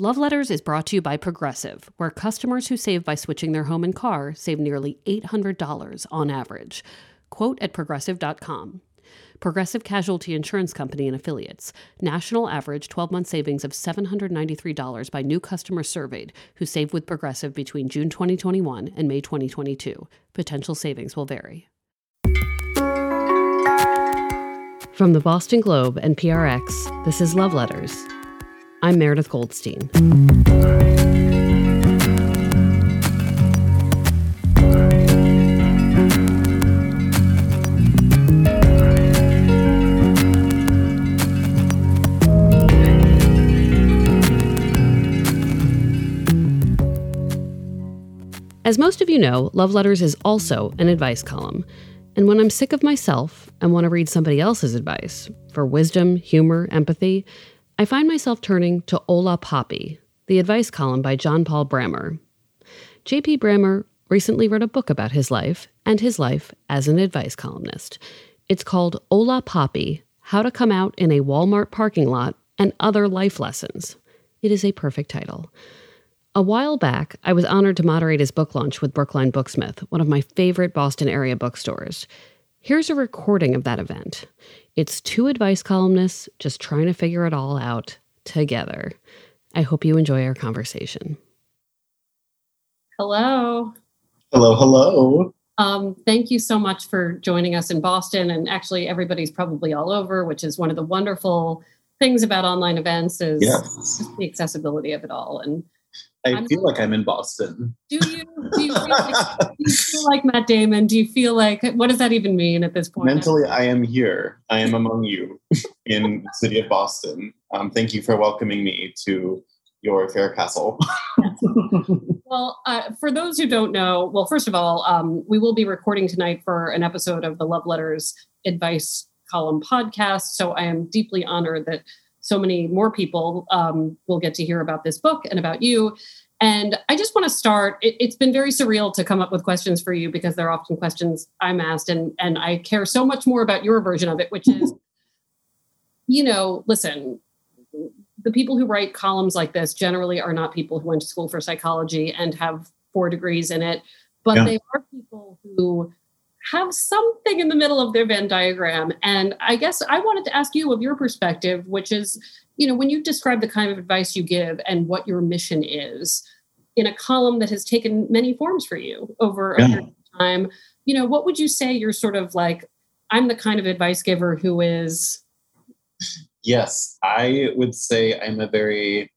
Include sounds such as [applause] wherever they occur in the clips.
Love Letters is brought to you by Progressive, where customers who save by switching their home and car save nearly $800 on average. Quote at progressive.com. Progressive Casualty Insurance Company and affiliates. National average 12 month savings of $793 by new customers surveyed who saved with Progressive between June 2021 and May 2022. Potential savings will vary. From the Boston Globe and PRX, this is Love Letters. I'm Meredith Goldstein. As most of you know, Love Letters is also an advice column. And when I'm sick of myself and want to read somebody else's advice for wisdom, humor, empathy, I find myself turning to Hola Papi, the advice column by John Paul Brammer. J.P. Brammer recently wrote a book about his life and his life as an advice columnist. It's called Hola Papi How to Come Out in a Walmart Parking Lot and Other Life Lessons. It is a perfect title. A while back, I was honored to moderate his book launch with Brookline Booksmith, one of my favorite Boston area bookstores. Here's a recording of that event. It's two advice columnists just trying to figure it all out together. I hope you enjoy our conversation. Hello. Hello, hello. Um, thank you so much for joining us in Boston. And actually, everybody's probably all over, which is one of the wonderful things about online events is yes. the accessibility of it all. And I I'm feel like I'm in Boston. Do you? Do you, [laughs] feel like, do you feel like Matt Damon? Do you feel like what does that even mean at this point? Mentally, I am here. I am among you [laughs] in the city of Boston. Um, thank you for welcoming me to your fair castle. [laughs] well, uh, for those who don't know, well, first of all, um, we will be recording tonight for an episode of the Love Letters Advice Column podcast. So I am deeply honored that so many more people um, will get to hear about this book and about you. And I just want to start. It, has been very surreal to come up with questions for you because they're often questions I'm asked, and and I care so much more about your version of it, which is, [laughs] you know, listen, the people who write columns like this generally are not people who went to school for psychology and have four degrees in it, but yeah. they are people who have something in the middle of their Venn diagram. And I guess I wanted to ask you of your perspective, which is, you know, when you describe the kind of advice you give and what your mission is in a column that has taken many forms for you over yeah. a period of time, you know, what would you say you're sort of like, I'm the kind of advice giver who is. Yes, I would say I'm a very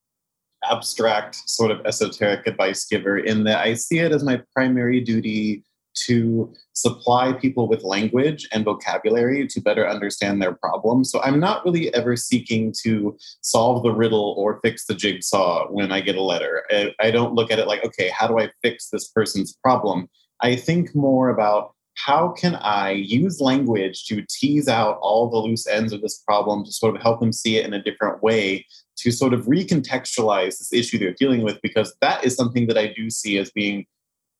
abstract, sort of esoteric advice giver in that I see it as my primary duty to supply people with language and vocabulary to better understand their problems. So I'm not really ever seeking to solve the riddle or fix the jigsaw when I get a letter. I don't look at it like, okay, how do I fix this person's problem? I think more about how can I use language to tease out all the loose ends of this problem to sort of help them see it in a different way, to sort of recontextualize this issue they're dealing with, because that is something that I do see as being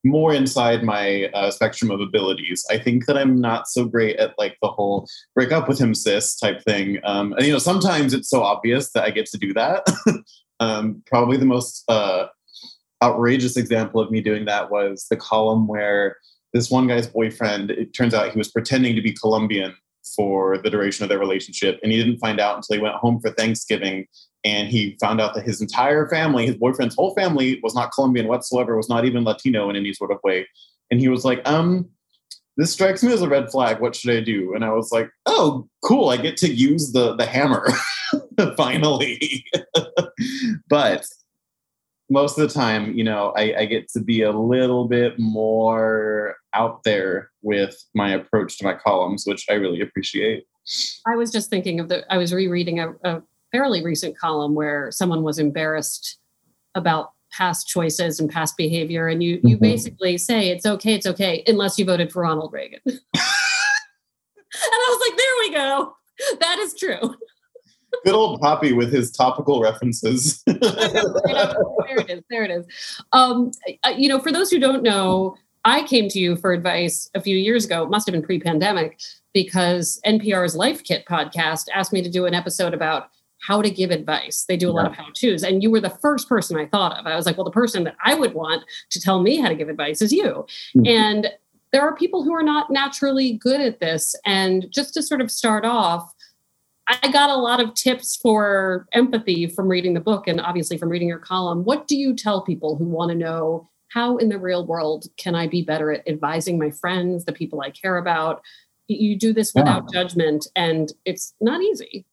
more inside my uh, spectrum of abilities. I think that I'm not so great at like the whole break up with him, sis type thing. Um, and you know, sometimes it's so obvious that I get to do that. [laughs] um, probably the most uh, outrageous example of me doing that was the column where this one guy's boyfriend. It turns out he was pretending to be Colombian for the duration of their relationship, and he didn't find out until he went home for Thanksgiving and he found out that his entire family, his boyfriend's whole family, was not Colombian whatsoever, was not even Latino in any sort of way. And he was like, um, this strikes me as a red flag. What should I do? And I was like, oh, cool. I get to use the the hammer [laughs] finally. [laughs] but most of the time, you know, I, I, get to be a little bit more out there with my approach to my columns, which I really appreciate. I was just thinking of the, I was rereading a, a fairly recent column where someone was embarrassed about past choices and past behavior and you you mm-hmm. basically say it's okay it's okay unless you voted for ronald reagan [laughs] and i was like there we go that is true good old Papi with his topical references [laughs] there it is there it is um, you know for those who don't know i came to you for advice a few years ago it must have been pre-pandemic because npr's life kit podcast asked me to do an episode about how to give advice. They do a yeah. lot of how to's. And you were the first person I thought of. I was like, well, the person that I would want to tell me how to give advice is you. Mm-hmm. And there are people who are not naturally good at this. And just to sort of start off, I got a lot of tips for empathy from reading the book and obviously from reading your column. What do you tell people who want to know how in the real world can I be better at advising my friends, the people I care about? You do this without yeah. judgment, and it's not easy.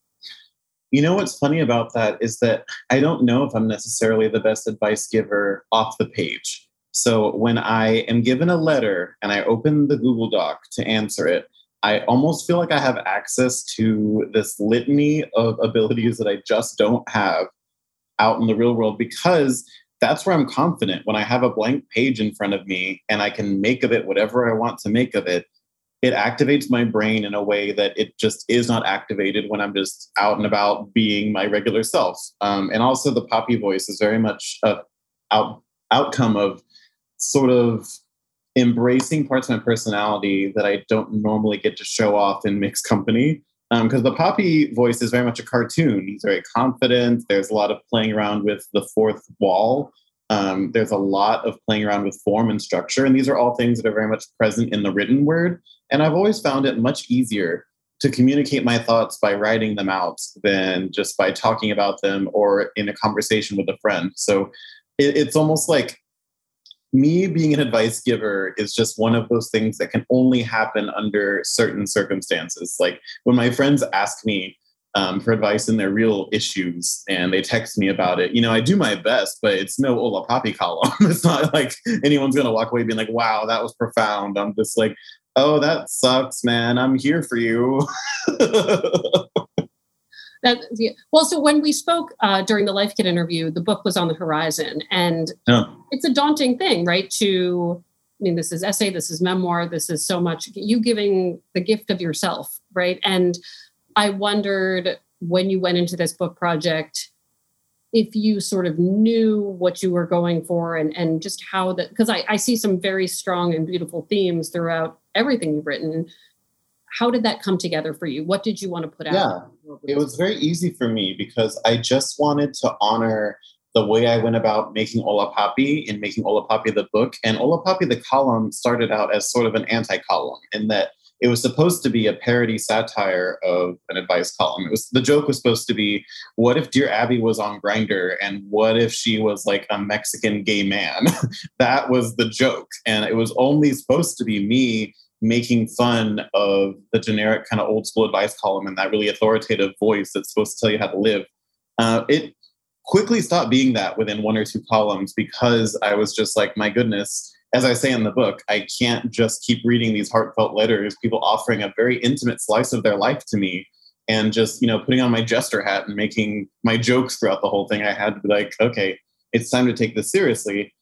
You know what's funny about that is that I don't know if I'm necessarily the best advice giver off the page. So when I am given a letter and I open the Google Doc to answer it, I almost feel like I have access to this litany of abilities that I just don't have out in the real world because that's where I'm confident when I have a blank page in front of me and I can make of it whatever I want to make of it it activates my brain in a way that it just is not activated when I'm just out and about being my regular self. Um, and also, the Papi voice is very much a out, outcome of sort of embracing parts of my personality that I don't normally get to show off in mixed company. Because um, the Papi voice is very much a cartoon. He's very confident. There's a lot of playing around with the fourth wall. Um, there's a lot of playing around with form and structure. And these are all things that are very much present in the written word. And I've always found it much easier to communicate my thoughts by writing them out than just by talking about them or in a conversation with a friend. So it, it's almost like me being an advice giver is just one of those things that can only happen under certain circumstances. Like when my friends ask me, um, for advice in their real issues and they text me about it. You know, I do my best, but it's no Hola Papi column. [laughs] it's not like anyone's going to walk away being like, wow, that was profound. I'm just like, oh, that sucks, man. I'm here for you. [laughs] that yeah. well so when we spoke uh, during the life kit interview the book was on the horizon and yeah. it's a daunting thing right to i mean this is essay this is memoir this is so much you giving the gift of yourself right and i wondered when you went into this book project if you sort of knew what you were going for and and just how that because I, I see some very strong and beautiful themes throughout everything you've written how did that come together for you what did you want to put out yeah it was very easy for me because i just wanted to honor the way i went about making Hola Papi and making Hola Papi the book and Hola Papi the column started out as sort of an anti-column in that it was supposed to be a parody satire of an advice column. It was the joke was supposed to be, what if Dear Abby was on Grindr and what if she was like a Mexican gay man? [laughs] that was the joke. And it was only supposed to be me making fun of the generic kind of old school advice column and that really authoritative voice that's supposed to tell you how to live. Uh, it quickly stopped being that within one or two columns because I was just like, my goodness, as I say in the book, I can't just keep reading these heartfelt letters, people offering a very intimate slice of their life to me and just, you know, putting on my jester hat and making my jokes throughout the whole thing. I had to be like, okay, it's time to take this seriously.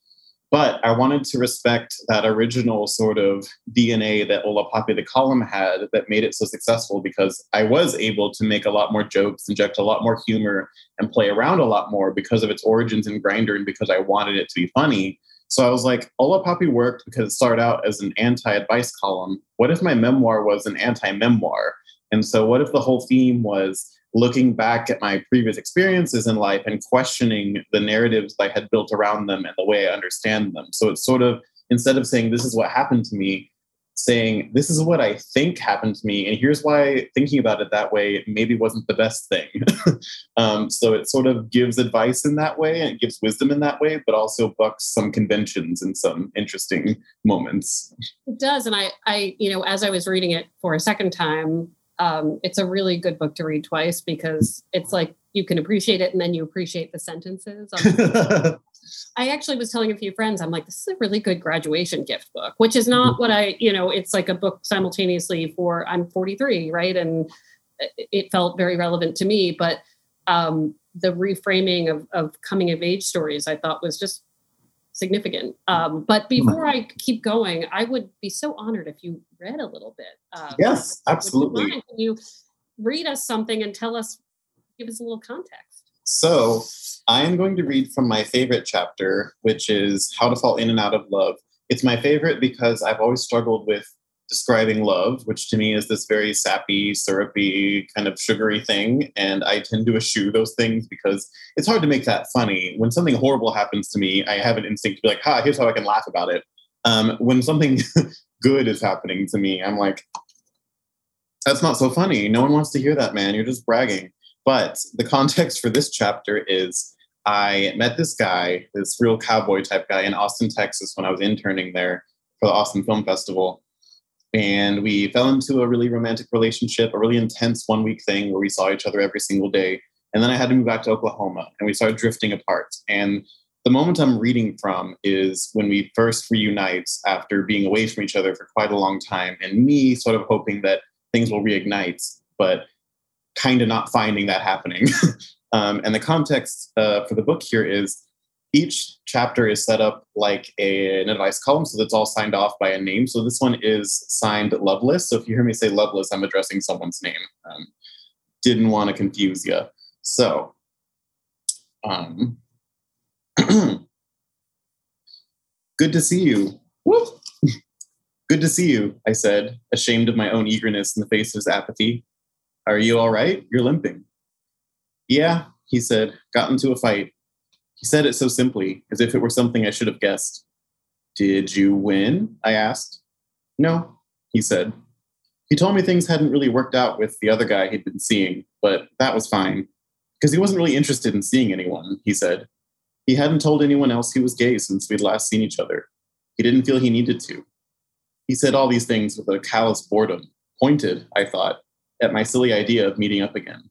But I wanted to respect that original sort of DNA that Hola Papi the column had that made it so successful because I was able to make a lot more jokes, inject a lot more humor, and play around a lot more because of its origins in Grindr and because I wanted it to be funny so I was like, Hola Papi worked because it started out as an anti advice column. What if my memoir was an anti memoir? And so, what if the whole theme was looking back at my previous experiences in life and questioning the narratives I had built around them and the way I understand them? So, it's sort of instead of saying, This is what happened to me, saying, This is what I think happened to me. And here's why thinking about it that way maybe wasn't the best thing. [laughs] um, so it sort of gives advice in that way and it gives wisdom in that way, but also bucks some conventions in some interesting moments. It does. And I, I, you know, as I was reading it for a second time, um, it's a really good book to read twice because it's like you can appreciate it and then you appreciate the sentences. [laughs] I actually was telling a few friends, I'm like, this is a really good graduation gift book, which is not what I, you know, it's like a book simultaneously for I'm 43, right? And it felt very relevant to me. But um, the reframing of, of coming of age stories, I thought was just significant. Um, but hmm. before I keep going, I would be so honored if you read a little bit. Um, yes, absolutely. You Can you read us something and tell us, give us a little context? So I am going to read from my favorite chapter, which is How to Fall In and Out of Love. It's my favorite because I've always struggled with describing love, which to me is this very sappy, syrupy, kind of sugary thing. And I tend to eschew those things because it's hard to make that funny. When something horrible happens to me, I have an instinct to be like, ha, here's how I can laugh about it. Um, when something [laughs] good is happening to me, I'm like, that's not so funny. No one wants to hear that, man. You're just bragging. But the context for this chapter is I met this guy, this real cowboy type guy in Austin, Texas, when I was interning there for the Austin Film Festival and we fell into a really romantic relationship, a really intense one week thing where we saw each other every single day. And then I had to move back to Oklahoma and we started drifting apart. And the moment I'm reading from is when we first reunite after being away from each other for quite a long time, and me sort of hoping that things will reignite, but kind of not finding that happening. [laughs] um, and the context uh, for the book here is each chapter is set up like a, an advice column, so that's all signed off by a name. So this one is signed Loveless. So if you hear me say Loveless, I'm addressing someone's name. Um, didn't want to confuse you. So, um, [clears throat] good to see you. Whoop. [laughs] good to see you, I said, ashamed of my own eagerness in the face of his apathy. Are you all right? You're limping. Yeah, he said, got into a fight. He said it so simply, as if it were something I should have guessed. Did you win? I asked. No, he said. He told me things hadn't really worked out with the other guy he'd been seeing, but that was fine. Because he wasn't really interested in seeing anyone, he said. He hadn't told anyone else he was gay since we'd last seen each other. He didn't feel he needed to. He said all these things with a callous boredom, pointed, I thought, at my silly idea of meeting up again.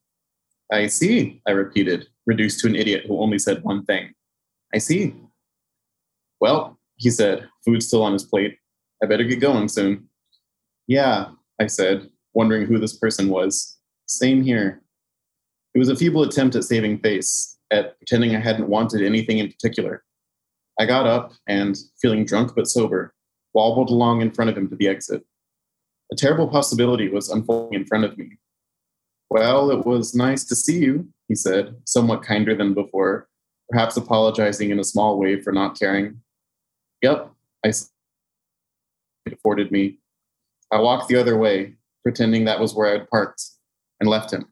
I see, I repeated, reduced to an idiot who only said one thing. I see. Well, he said, food still on his plate. I better get going soon. Yeah, I said, wondering who this person was. Same here. It was a feeble attempt at saving face, at pretending I hadn't wanted anything in particular. I got up and, feeling drunk but sober, wobbled along in front of him to the exit. A terrible possibility was unfolding in front of me, well, it was nice to see you, he said, somewhat kinder than before, perhaps apologizing in a small way for not caring. Yep, I it afforded me. I walked the other way, pretending that was where I'd parked, and left him.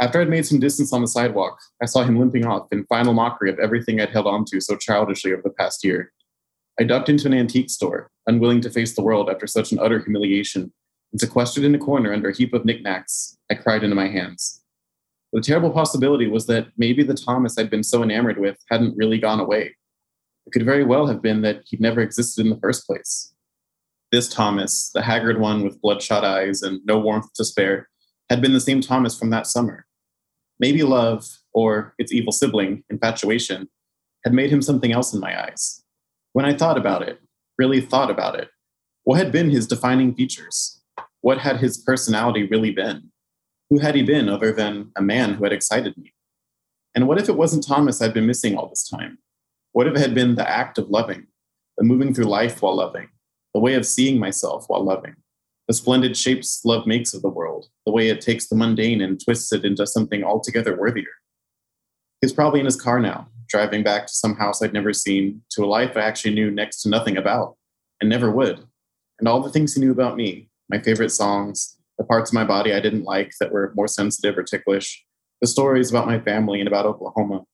After I'd made some distance on the sidewalk, I saw him limping off in final mockery of everything I'd held onto so childishly over the past year. I ducked into an antique store, unwilling to face the world after such an utter humiliation and sequestered in a corner under a heap of knickknacks, I cried into my hands. The terrible possibility was that maybe the Thomas I'd been so enamored with hadn't really gone away. It could very well have been that he'd never existed in the first place. This Thomas, the haggard one with bloodshot eyes and no warmth to spare, had been the same Thomas from that summer. Maybe love, or its evil sibling, infatuation, had made him something else in my eyes. When I thought about it, really thought about it, what had been his defining features? what had his personality really been? Who had he been other than a man who had excited me? And what if it wasn't Thomas I'd been missing all this time? What if it had been the act of loving, the moving through life while loving, the way of seeing myself while loving, the splendid shapes love makes of the world, the way it takes the mundane and twists it into something altogether worthier? He's probably in his car now, driving back to some house I'd never seen, to a life I actually knew next to nothing about, and never would. And all the things he knew about me, my favorite songs, the parts of my body I didn't like that were more sensitive or ticklish, the stories about my family and about Oklahoma.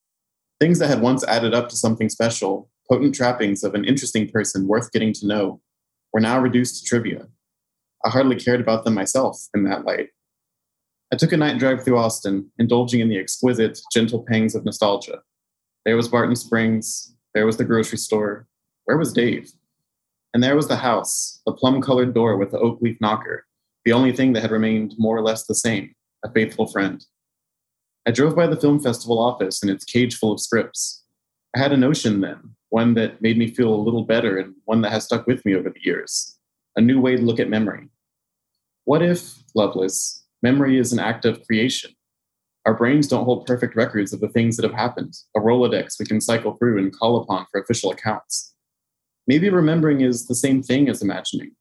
Things that had once added up to something special, potent trappings of an interesting person worth getting to know, were now reduced to trivia. I hardly cared about them myself in that light. I took a night drive through Austin, indulging in the exquisite, gentle pangs of nostalgia. There was Barton Springs. There was the grocery store. Where was Dave? And there was the house, the plum colored door with the oak leaf knocker, the only thing that had remained more or less the same a faithful friend. I drove by the film festival office and its cage full of scripts. I had a notion then, one that made me feel a little better and one that has stuck with me over the years a new way to look at memory. What if, Loveless, memory is an act of creation? Our brains don't hold perfect records of the things that have happened, a Rolodex we can cycle through and call upon for official accounts. Maybe remembering is the same thing as imagining.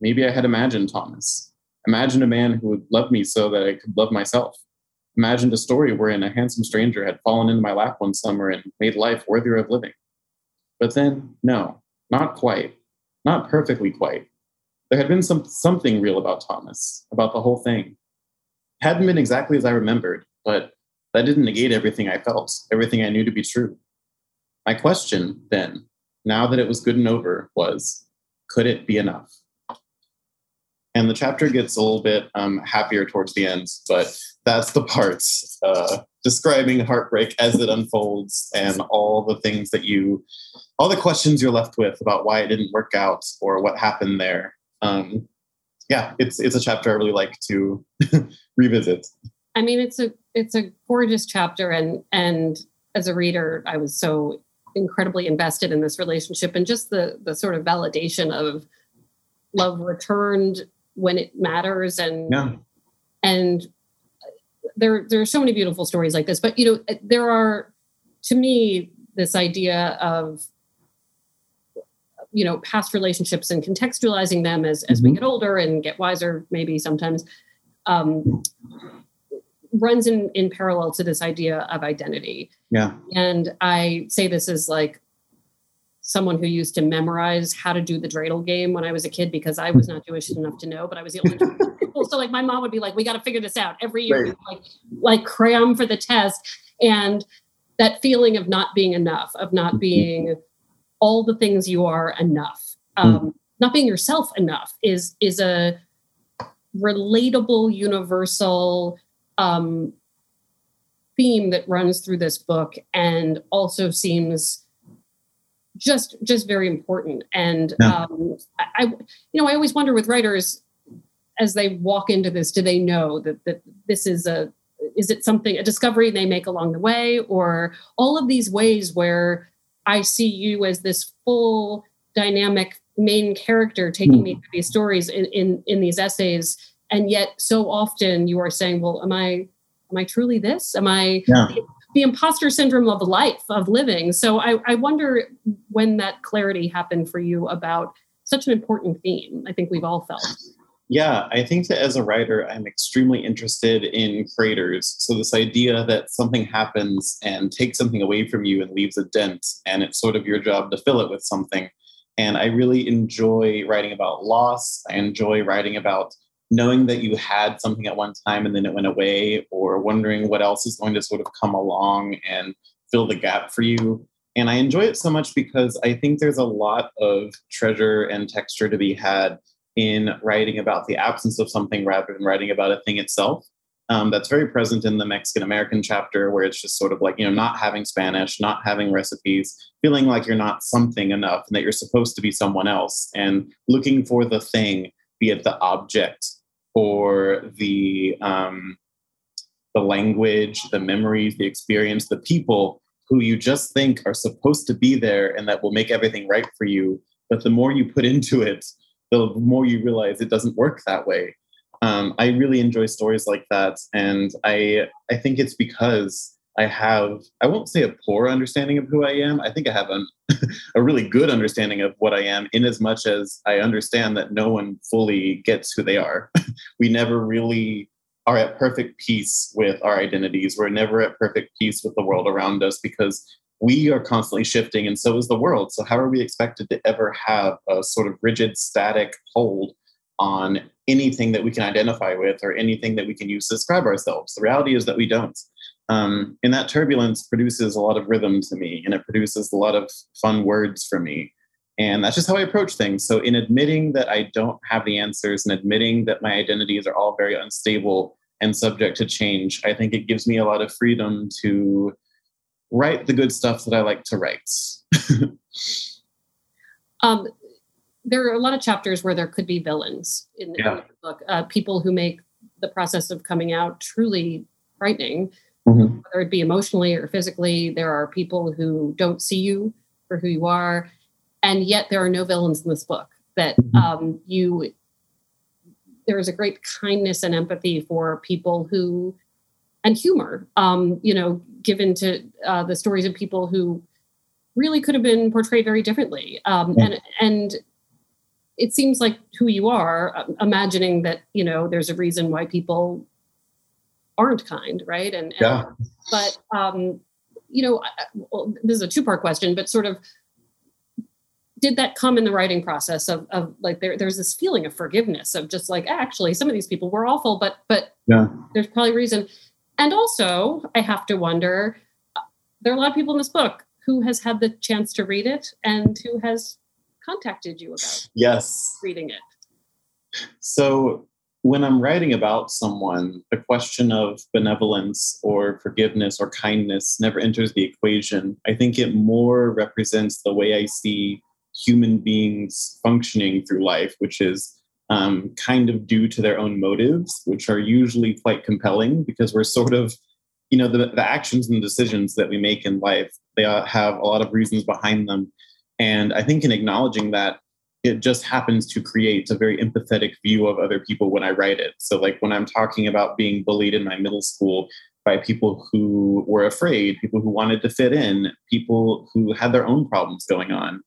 Maybe I had imagined Thomas, imagined a man who would love me so that I could love myself, imagined a story wherein a handsome stranger had fallen into my lap one summer and made life worthier of living. But then, no, not quite, not perfectly quite. There had been some, something real about Thomas, about the whole thing. It hadn't been exactly as I remembered, but that didn't negate everything I felt, everything I knew to be true. My question, then, now that it was good and over, was could it be enough? And the chapter gets a little bit um, happier towards the end, but that's the parts uh, describing heartbreak as it unfolds and all the things that you, all the questions you're left with about why it didn't work out or what happened there. Um, yeah, it's it's a chapter I really like to [laughs] revisit. I mean, it's a it's a gorgeous chapter, and and as a reader, I was so incredibly invested in this relationship and just the the sort of validation of love returned when it matters and yeah. and there there are so many beautiful stories like this but you know there are to me this idea of you know past relationships and contextualizing them as as mm-hmm. we get older and get wiser maybe sometimes um, runs in in parallel to this idea of identity yeah and i say this as like someone who used to memorize how to do the dreidel game when I was a kid because I was not Jewish enough to know, but I was the only. [laughs] So like my mom would be like, "We got to figure this out every year." Right. Like like cram for the test, and that feeling of not being enough, of not mm-hmm. being all the things you are enough, um, mm. not being yourself enough is is a relatable, universal um, theme that runs through this book, and also seems just just very important. And yeah. um, I, you know, I always wonder with writers as they walk into this, do they know that that this is a is it something a discovery they make along the way, or all of these ways where I see you as this full dynamic main character taking mm. me through these stories in, in in these essays, and yet so often you are saying, well, am I am I truly this? Am I yeah the imposter syndrome of life of living. So I, I wonder when that clarity happened for you about such an important theme. I think we've all felt. Yeah i think that as a writer i'm extremely interested in creators. So this idea that something happens and takes something away from you and leaves a dent and it's sort of your job to fill it with something. And i really enjoy writing about loss. I enjoy writing about knowing that you had something at one time and then it went away, or wondering what else is going to sort of come along and fill the gap for you. And I enjoy it so much because I think there's a lot of treasure and texture to be had in writing about the absence of something rather than writing about a thing itself. Um, that's very present in the Mexican American chapter, where it's just sort of like, you know, not having Spanish, not having recipes, feeling like you're not something enough and that you're supposed to be someone else, and looking for the thing, be it the object for the um, the language, the memories, the experience, the people who you just think are supposed to be there and that will make everything right for you. But the more you put into it, the more you realize it doesn't work that way. Um, I really enjoy stories like that, and I I think it's because I have, I won't say a poor understanding of who I am. I think I have a, [laughs] a really good understanding of what I am, in as much as I understand that no one fully gets who they are. [laughs] we never really are at perfect peace with our identities. We're never at perfect peace with the world around us because we are constantly shifting, and so is the world. So, how are we expected to ever have a sort of rigid, static hold on anything that we can identify with or anything that we can use to describe ourselves? The reality is that we don't um, and that turbulence produces a lot of rhythm to me and it produces a lot of fun words for me. And that's just how i approach things. So in admitting that i don't have the answers and admitting that my identities are all very unstable and subject to change i think it gives me a lot of freedom to write the good stuff that i like to write. [laughs] Um, there are a lot of chapters where there could be villains in, yeah. in the book uh, people who make the process of coming out truly frightening mm-hmm. whether it be emotionally or physically. There are people who don't see you for who you are, and yet there are no villains in this book. That mm-hmm. um, you, there is a great kindness and empathy for people who, and humor. Um, you know, given to uh, the stories of people who really could have been portrayed very differently. Um, yeah. And and it seems like who you are, uh, imagining that you know there's a reason why people aren't kind, right? And, and yeah. but um, you know, well, this is a two part question, but sort of did that come in the writing process of, of like there, there's this feeling of forgiveness of just like actually some of these people were awful but but yeah. there's probably reason and also i have to wonder uh, there are a lot of people in this book who has had the chance to read it and who has contacted you about yes reading it so when i'm writing about someone the question of benevolence or forgiveness or kindness never enters the equation i think it more represents the way i see human beings functioning through life, which is um, kind of due to their own motives, which are usually quite compelling because we're sort of, you know, the, the actions and decisions that we make in life, they have a lot of reasons behind them. And I think in acknowledging that, it just happens to create a very empathetic view of other people when I write it. So, like when I'm talking about being bullied in my middle school by people who were afraid, people who wanted to fit in, people who had their own problems going on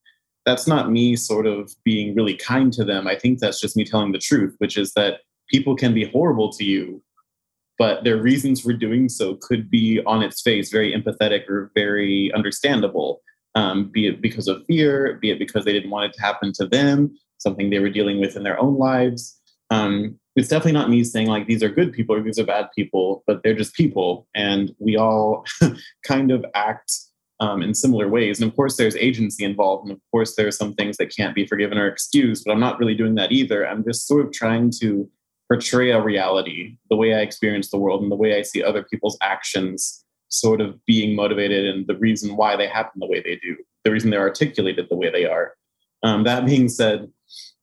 that's not me sort of being really kind to them. I think that's just me telling the truth, which is that people can be horrible to you, but their reasons for doing so could be on its face very empathetic or very understandable. Um, be it because of fear, be it because they didn't want it to happen to them, something they were dealing with in their own lives. Um, it's definitely not me saying like these are good people or these are bad people, but they're just people, and we all [laughs] kind of act um, in similar ways. And of course, there's agency involved. And of course, there are some things that can't be forgiven or excused, but I'm not really doing that either. I'm just sort of trying to portray a reality, the way I experience the world and the way I see other people's actions sort of being motivated and the reason why they happen the way they do, the reason they're articulated the way they are. Um, that being said,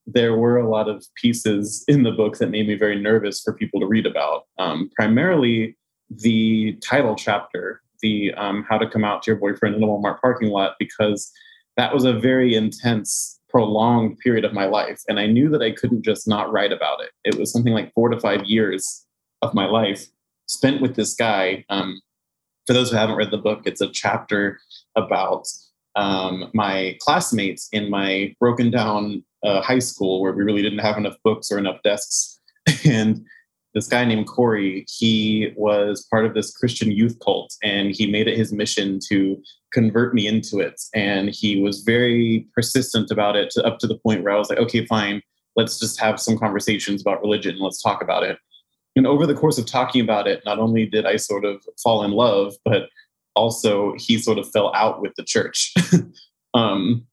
there were a lot of pieces in the book that made me very nervous for people to read about. Um, primarily, the title chapter the um, how to come out to your boyfriend in a Walmart parking lot because that was a very intense, prolonged period of my life. And I knew that I couldn't just not write about it. It was something like four to five years of my life spent with this guy. Um, for those who haven't read the book, it's a chapter about um, my classmates in my broken down uh, high school where we really didn't have enough books or enough desks. [laughs] And this guy named Corey, he was part of this Christian youth cult and he made it his mission to convert me into it. And he was very persistent about it to, up to the point where I was like, okay, fine, let's just have some conversations about religion. Let's talk about it. And over the course of talking about it, not only did I sort of fall in love, but also he sort of fell out with the church. [laughs] um,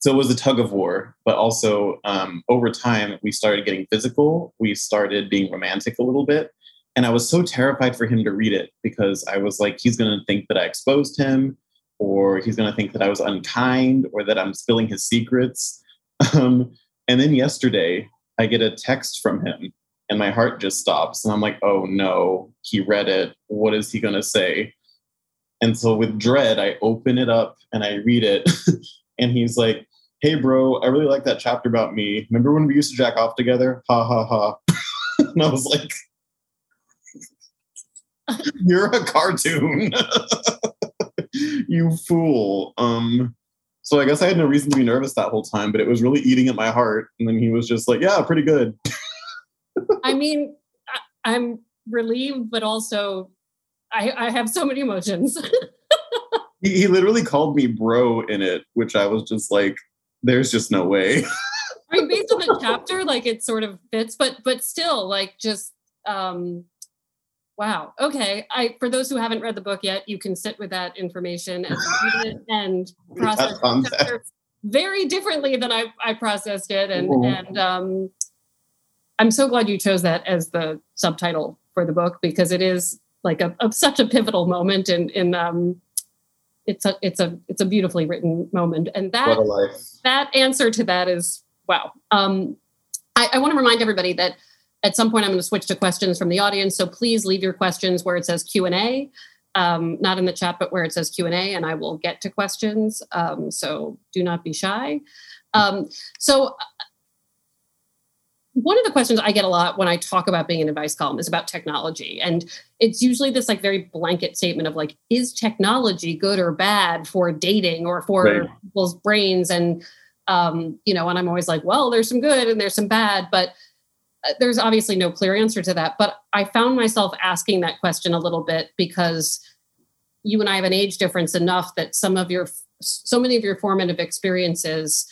so it was a tug of war but also um, over time we started getting physical. We started being romantic a little bit. And i was so terrified for him to read it because i was like he's going to think that i exposed him or he's going to think that i was unkind or that i'm spilling his secrets. [laughs] Um, and then yesterday i get a text from him and my heart just stops and i'm like oh no he read it what is he going to say and so with dread i open it up and i read it [laughs] and he's like hey bro, I really like that chapter about me. Remember when we used to jack off together? Ha ha ha. [laughs] and I was like, [laughs] you're a cartoon. you fool. Um, so I guess I had no reason to be nervous that whole time, but it was really eating at my heart. And then he was just like, yeah, pretty good. I mean, I, am relieved, but also I, I have so many emotions. [laughs] he, he literally called me bro in it, which I was just like, there's just no way. [laughs] I mean, based on the chapter, like it sort of fits, but but still, like just um wow. Okay. I for those who haven't read the book yet, you can sit with that information and [laughs] and process it very differently than I, I processed it. And Ooh. and um I'm so glad you chose that as the subtitle for the book because it is like a, a such a pivotal moment in in um it's a it's a it's a beautifully written moment. And that that answer to that is wow. Um, I, I want to remind everybody that at some point i'm going to switch to questions from the audience. So please leave your questions where it says q&a um, not in the chat but where it says q&a and i will get to questions. Um, so do not be shy. Um, so one of the questions I get a lot when I talk about being an advice column is about technology. And it's usually this like very blanket statement of like, is technology good or bad for dating or for right. people's brains? And, um, you know, and I'm always like, well, there's some good and there's some bad, but uh, there's obviously no clear answer to that. But I found myself asking that question a little bit because you and I have an age difference enough that some of your, so many of your formative experiences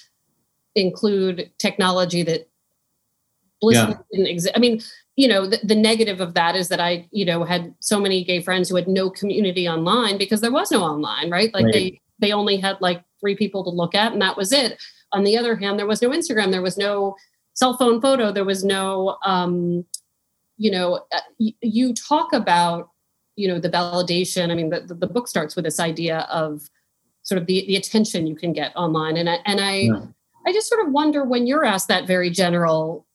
include technology that blissfully yeah. didn't exist. I mean, you know, the, the, negative of that is that I, you know, had so many gay friends who had no community online because there was no online, right? Like right. they they only had like three people to look at and that was it. On the other hand, there was no Instagram, there was no cell phone photo, there was no um, you know, uh, you talk about, you know, the validation. I mean, the, the book starts with this idea of sort of the, the attention you can get online. And I, and I, yeah. I just sort of wonder when you're asked that very general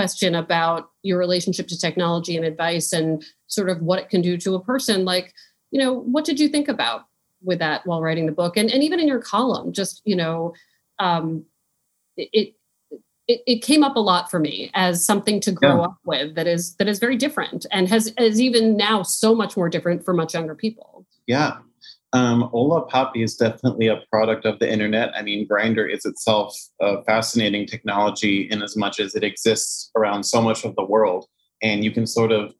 question about your relationship to technology and advice and sort of what it can do to a person like you know what did you think about with that while writing the book? And, and even in your column just you know um, it, it it came up a lot for me as something to grow yeah. up with that is that is very different and has is even now so much more different for much younger people. Yeah um, Hola Papi is definitely a product of the internet. I mean, Grindr is itself a fascinating technology in as much as it exists around so much of the world. And you can sort of,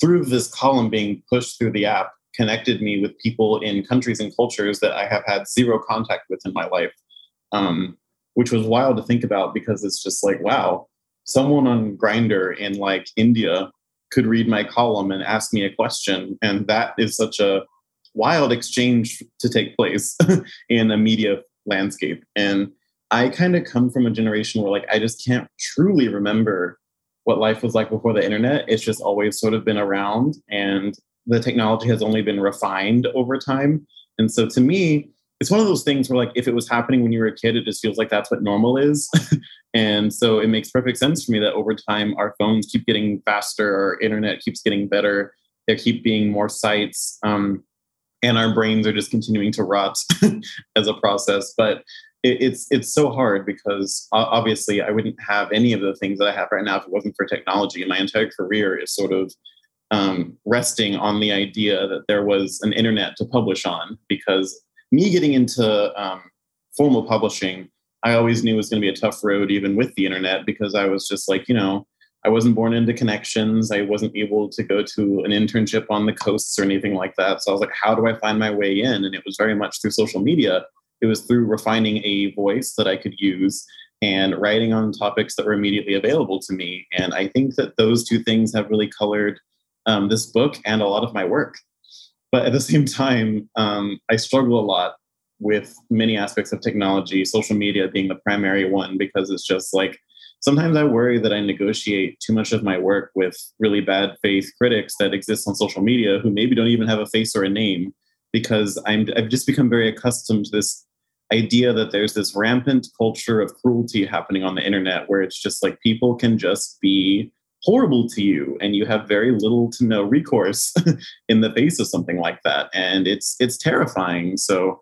through this column being pushed through the app, connected me with people in countries and cultures that I have had zero contact with in my life, um, which was wild to think about because it's just like, wow, someone on Grindr in like India could read my column and ask me a question. And that is such a wild exchange to take place [laughs] in a media landscape. And I kind of come from a generation where like I just can't truly remember what life was like before the internet. It's just always sort of been around and the technology has only been refined over time. And so to me, it's one of those things where like if it was happening when you were a kid, it just feels like that's what normal is. [laughs] and so it makes perfect sense for me that over time our phones keep getting faster, our internet keeps getting better, there keep being more sites. Um, and our brains are just continuing to rot [laughs] as a process. But it, it's it's so hard because obviously I wouldn't have any of the things that I have right now if it wasn't for technology. And my entire career is sort of um, resting on the idea that there was an internet to publish on. Because me getting into um, formal publishing, I always knew was going to be a tough road, even with the internet, because I was just like, you know, I wasn't born into connections. I wasn't able to go to an internship on the coasts or anything like that. So I was like, how do I find my way in? And it was very much through social media. It was through refining a voice that I could use and writing on topics that were immediately available to me. And I think that those two things have really colored um, this book and a lot of my work. But at the [laughs] same time, um, I struggle a lot with many aspects of technology, social media being the primary one, because it's just like, sometimes I worry that I negotiate too much of my work with really bad faith critics that exist on social media who maybe don't even have a face or a name because I'm, I've just become very accustomed to this idea that there's this rampant culture of cruelty happening on the internet where it's just like people can just be horrible to you and you have very little to no recourse [laughs] in the face of something like that. And it's it's terrifying. So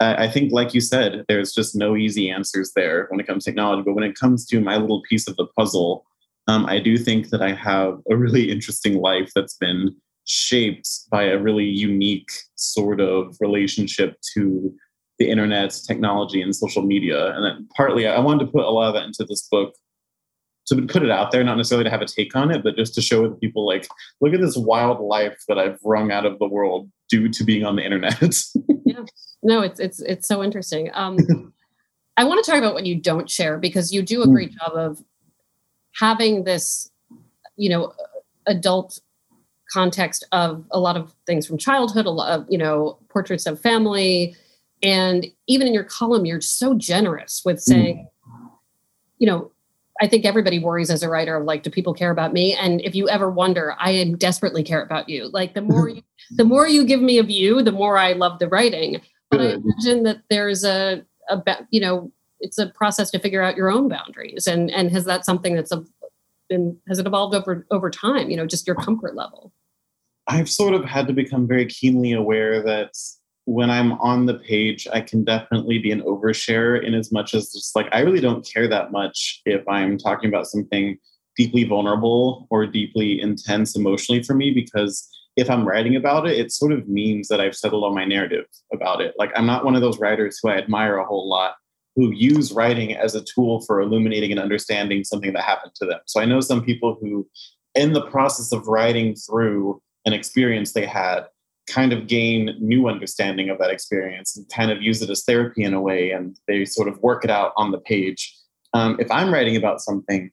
I think, like you said, there's just no easy answers there when it comes to technology. But when it comes to my little piece of the puzzle, um, I do think that I have a really [laughs] interesting life that's been shaped by a really unique sort of relationship to the internet, technology, and social media. And then partly, I wanted to put a lot of that into this book to put it out there, not necessarily to have a take on it, but just to show people like, look at this wild life that I've wrung out of the world due to being on the internet. [laughs] no, it's it's it's so interesting. Um, [laughs] I want to talk about what you don't share because you do a great mm. job of having this, you know, adult context of a lot of things from childhood, a lot of you know portraits of family, and even in your column, you're so generous with saying, mm. you know, I think everybody worries as a writer of like, do people care about me? And if you ever wonder, I am desperately care about you. Like the more you, the more you give me a view, the more I love the writing. But I imagine that there's a, a you know, it's a process to figure out your own boundaries. And and has that something that's been has it evolved over over time? You know, just your comfort level. I've sort of had to become very keenly aware that when I'm on the page, I can definitely be an overshare in as much as just like I really don't care that much if I'm talking about something deeply vulnerable or deeply intense emotionally for me because if I'm writing about it, it sort of means that I've settled on my narrative about it. Like I'm not one of those writers who I admire a whole lot who use writing as a tool for illuminating and understanding something that happened to them. So I know some people who, in the process of writing through an experience they had, kind of gain new understanding of that experience and kind of use it as therapy in a way, and they sort of work it out on the page. Um, if I'm writing about something,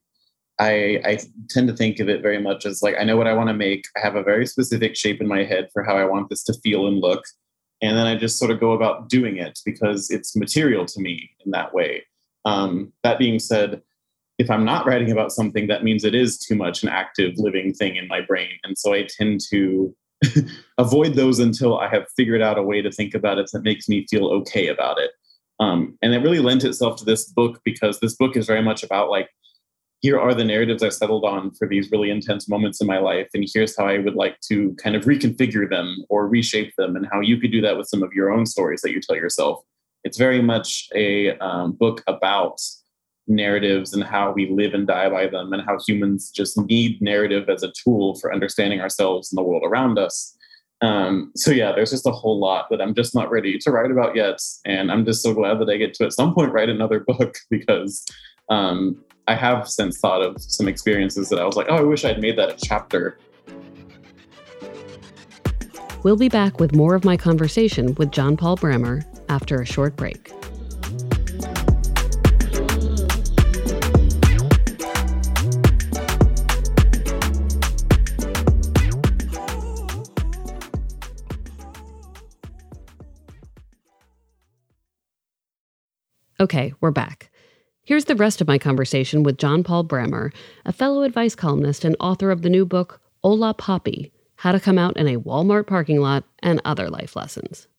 I, I tend to think of it very much as like I know what I want to make. I have a very specific shape in my head for how I want this to feel and look, and then I just sort of go about doing it because it's material to me in that way. Um, that being said, if I'm not writing about something, that means it is too much an active living thing in my brain, and so I tend to [laughs] avoid those until I have figured out a way to think about it that makes me feel okay about it. Um, and it really lent itself to this book because this book is very much about like, here are the narratives I settled on for these really intense moments in my life, and here's how I would like to kind of reconfigure them or reshape them, and how you could do that with some of your own stories that you tell yourself. It's very much a um, book about narratives and how we live and die by them and how humans just need narrative as a tool for understanding ourselves and the world around us. Um, so yeah there's just a whole lot that i'm just not ready to write about yet and i'm just so glad that i get to at some point write another [laughs] book because um, i have since thought of some experiences that i was like oh i wish i'd made that a chapter. We'll be back with more of my conversation with john paul brammer after a short break Okay, we're back. Here's the rest of my conversation with John Paul Brammer, a fellow advice columnist and author of the new book, Hola Papi How to Come Out in a Walmart Parking Lot and Other Life Lessons.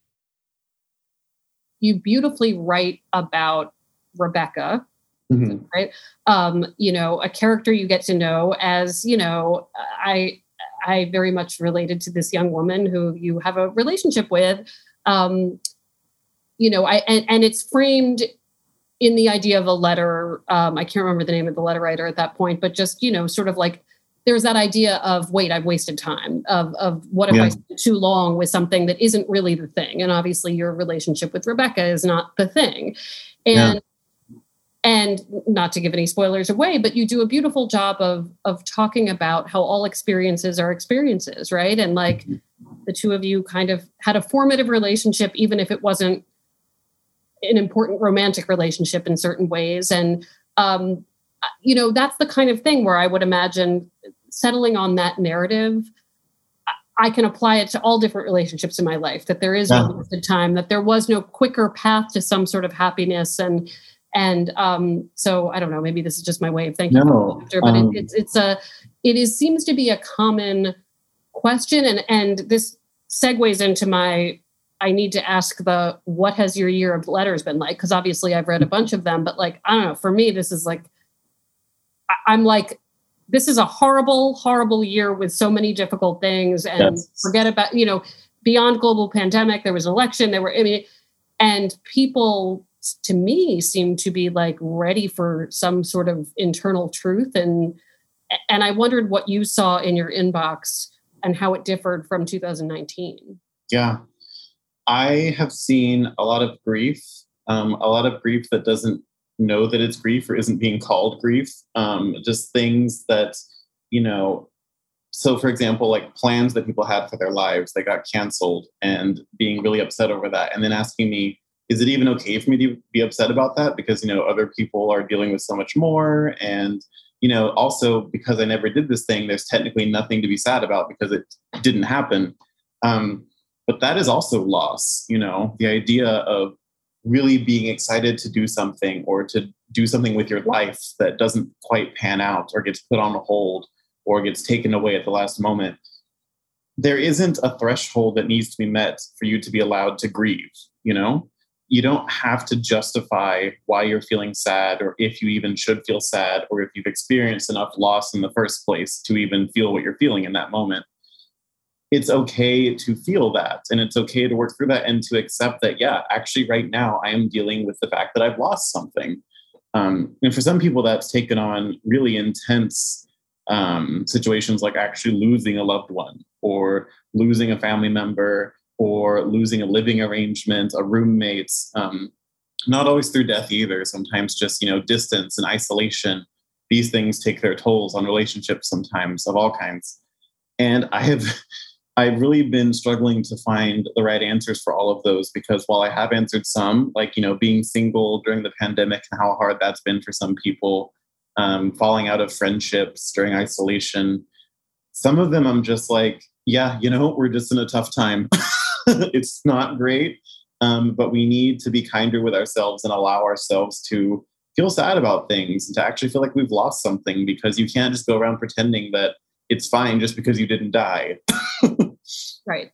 You beautifully write about Rebecca, mm-hmm. right? Um, you know, a character you get to know as, you know, I I very much related to this young woman who you have a relationship with. Um, you know, I and, and it's framed in the idea of a letter um, i can't remember the name of the letter writer at that point but just you know sort of like there's that idea of wait i've wasted time of of what if yeah. i spend too long with something that isn't really the thing and obviously your relationship with rebecca is not the thing and yeah. and not to give any spoilers away but you do a beautiful job of of talking about how all experiences are experiences right and like mm-hmm. the two of you kind of had a formative relationship even if it wasn't an important romantic relationship in certain ways. And um, you know that's the kind of thing where i would imagine settling on that narrative i can apply it to all different relationships in my life that there is no limited time that there was no quicker path to some sort of happiness. And and um, so i don't know maybe this is just my way of thinking. No, but um, it, it's it's a it is seems to be a common question. And and this segues into my I need to ask the what has your year of letters been like? Because obviously I've read a bunch of them, but like, I don't know, for me, this is like, I'm like, this is a horrible, horrible year with so many difficult things. And yes. forget about, you know, beyond global pandemic, there was an election, there were, I mean, and people to me seem to be like ready for some sort of internal truth. And and I wondered what you saw in your inbox and how it differed from 2019. Yeah. I have seen a lot of grief, um, a lot of grief that doesn't know that it's grief or isn't being called grief. Um, just things that, you know, so for example, like plans that people had for their lives that got canceled and being really upset over that. And then asking me, is it even okay for me to be upset about that? Because, you know, other people are dealing with so much more. And, you know, also because I never did this thing, there's technically nothing to be sad about because it didn't happen. Um, but that is also loss you know? The idea of really being excited to do something or to do something with your life that doesn't quite pan out or gets put on hold or gets taken away at the last moment there isn't a threshold that needs to be met for you to be allowed to grieve you know? You don't have to justify why you're feeling sad or if you even should feel sad or if you've experienced enough loss in the first place to even feel what you're feeling in that moment it's okay to feel that and it's okay to work through that and to accept that yeah actually right now i am dealing with the fact that i've lost something. Um, and for some people that's taken on really intense um, situations like actually losing a loved one or losing a family member or losing a living arrangement a roommate um, not always through death either. Sometimes just you know distance and isolation. These things take their tolls on relationships sometimes of all kinds. And i have I've really been struggling to find the right answers for all of those because while I have answered some, like, you know, being single during the pandemic and how hard that's been for some people, um, falling out of friendships during isolation, some of them I'm just like, yeah, you know, we're just in a tough time. [laughs] it's not great, um, but we need to be kinder with ourselves and allow ourselves to feel sad about things and to actually feel like we've lost something because you can't just go around pretending that it's fine just because you didn't die. [laughs] right.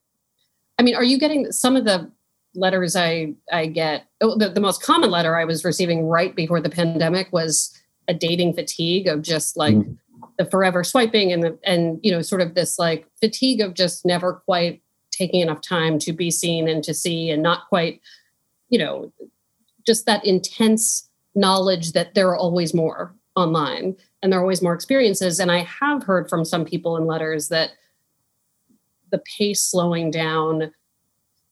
I mean, are you getting some of the letters I I get? Oh, the, the most common letter I was receiving right before the pandemic was a dating fatigue of just like mm. the forever swiping and the and you know sort of this like fatigue of just never quite taking enough time to be seen and to see and not quite you know just that intense knowledge that there are always more online and there are always more experiences. And I have heard from some people in letters that the pace slowing down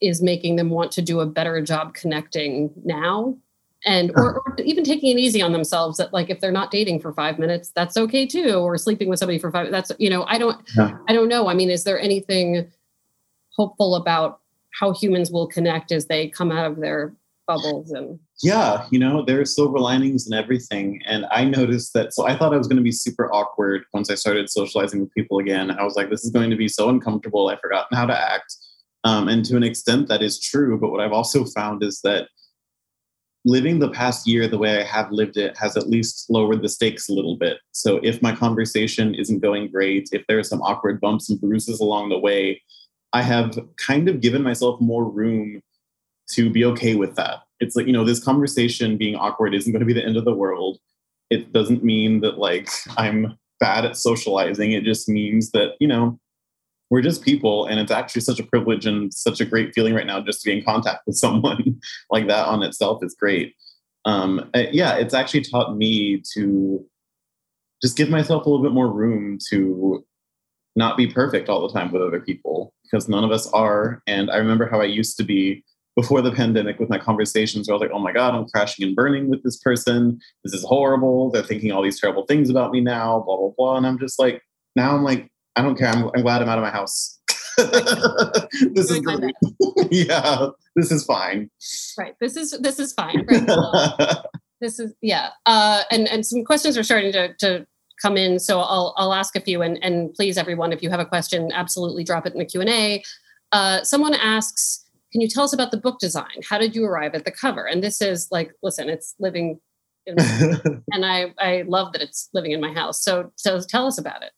is making them want to do a better job connecting now. And or, or, even taking it easy on themselves that like if they're not dating for five minutes that's okay too or sleeping with somebody for five that's you know i don't yeah. i don't know. I mean is there anything hopeful about how humans will connect as they come out of their bubbles and yeah you know there are silver linings and everything and i noticed that so i thought i was going to be super awkward once i started socializing with people again i was like this is going to be so uncomfortable i've forgotten how to act. Um, and to an extent that is true but what i've also found is that living the past year the way i have lived it has at least lowered the stakes a little bit. So if my conversation isn't going great if there are some awkward bumps and bruises along the way i have kind of given myself more room to be okay with that. It's like, you know, this conversation being awkward isn't going to be the end of the world. It doesn't mean that like I'm bad at socializing. It just means that, you know, we're just people and it's actually such a privilege and such a great feeling right now just to be in contact with someone [laughs] like that on itself is great. Um, yeah, it's actually taught me to just give myself a little bit more room to not be perfect all the time with other people because none of us are. And I remember how I used to be before the pandemic with my conversations where I was like, oh my God, I'm crashing and burning with this person. This is horrible. They're thinking all these terrible things about me now, blah, blah, blah. And I'm just like, now I'm like, I don't care. I'm, I'm glad I'm out of my house. [laughs] this is great. [laughs] yeah, this is fine. Right. This is this is fine. Right. [laughs] this is yeah. Uh, and and some questions are starting to to come in, so I'll I'll ask a few. And and please, everyone, if you have a question, absolutely drop it in the Q and A. Uh, someone asks can you tell us about the book design? How did you arrive at the cover? And this is like, listen, it's living, in [laughs] and I I love that it's living in my house. So so tell us about it.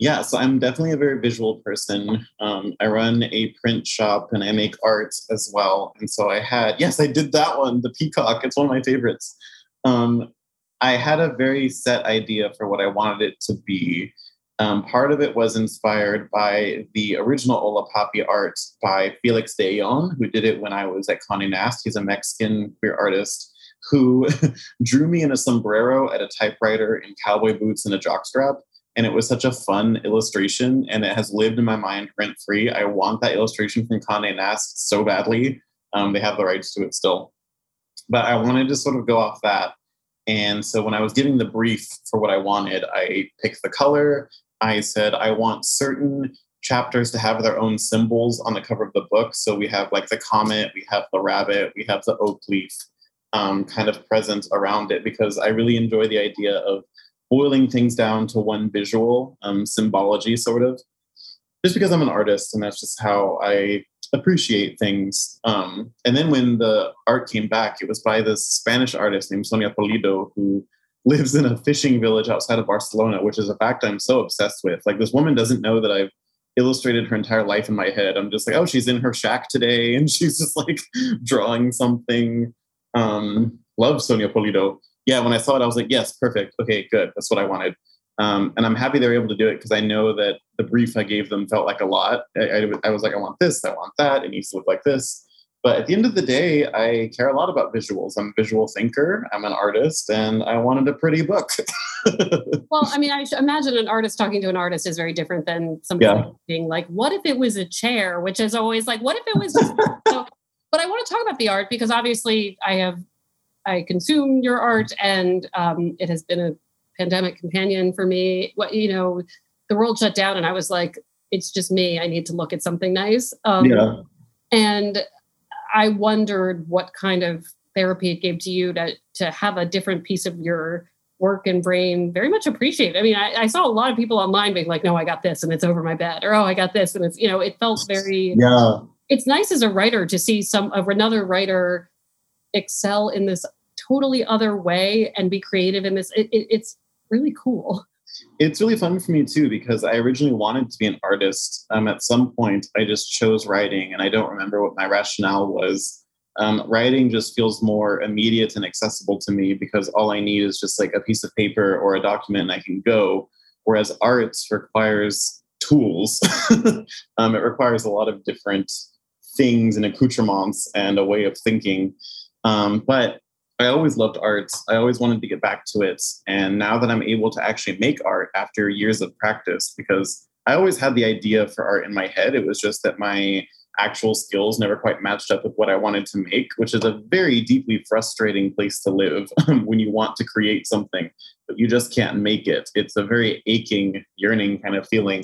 Yeah, so I'm definitely a very visual person. Um, I run a print shop and I make art as well. And so I had, yes, I did that one, the peacock. It's one of my favorites. Um, I had a very set idea for what I wanted it to be. Um, part of it was inspired by the original Hola Papi art by Felix d'Eon, who did it when I was at Condé Nast. He's a Mexican queer artist who [laughs] drew me in a sombrero at a typewriter in cowboy boots and a jockstrap. And it was such a fun illustration, and it has lived in my mind rent free. I want that illustration from Condé Nast so badly. Um, they have the rights to it still. But I wanted to sort of go off that. And so when I was giving the brief for what I wanted, I picked the color, I said, I want certain chapters to have their own symbols on the cover of the book. So we have like the comet, we have the rabbit, we have the oak leaf um, kind of present around it because I really enjoy the idea of boiling things down to one visual um, symbology, sort of. Just because I'm an artist and that's just how I appreciate things. Um, and then when the art came back, it was by this Spanish artist named Sonia Pulido who lives in a fishing village outside of Barcelona, which is a fact I'm so obsessed with. Like this woman doesn't know that I've illustrated her entire life in my head. I'm just like, oh, she's in her shack today, [laughs] and she's just like drawing something. Um, love Sonia Pulido. Yeah, when I saw it, I was like, yes, perfect. Okay, good. That's what I wanted. Um, and I'm happy they were able to do it because I know that the brief I gave them felt like a lot. I, I, I, was like, I want this, I want that, it needs to look like this. But at the end of the day, I care a lot about visuals. I'm a visual thinker, I'm an artist, and I wanted a pretty book. [laughs] well, I mean, I imagine an artist talking to an artist is very different than something yeah. being like, what if it was a chair, which is always like, what if it was just. [laughs] so, but I want to talk about the art because obviously I have, I consume your art and um, it has been a pandemic companion for me. What, you know, the world shut down and I was like, it's just me. I need to look at something nice. Um, yeah. And I wondered what kind of therapy it gave to you to to have a different piece of your work and brain very much appreciated. I mean, I, I, saw a lot of people online being like, "No, I got this, and it's over my bed," or "Oh, I got this, and it's you know." It felt very. Yeah. It's nice as a writer to see some of another writer excel in this totally other way and be creative in this. It, it, it's really cool. It's really fun for me too because I originally wanted to be an artist. Um, at some point, I just chose writing, and I don't remember what my rationale was. Um, writing just feels more immediate and accessible to me because all I need is just like a piece of paper or a document, and I can go. Whereas art requires tools. [laughs] um, it requires a lot of different things and accoutrements and a way of thinking. Um, but I always loved art. I always wanted to get back to it. And now that I'm able to actually make art after years of practice, because I always had the idea for art in my head, it was just that my actual skills never quite matched up with what I wanted to make, which is a very deeply frustrating place to live [laughs] when you want to create something, but you just can't make it. It's a very aching, yearning kind of feeling.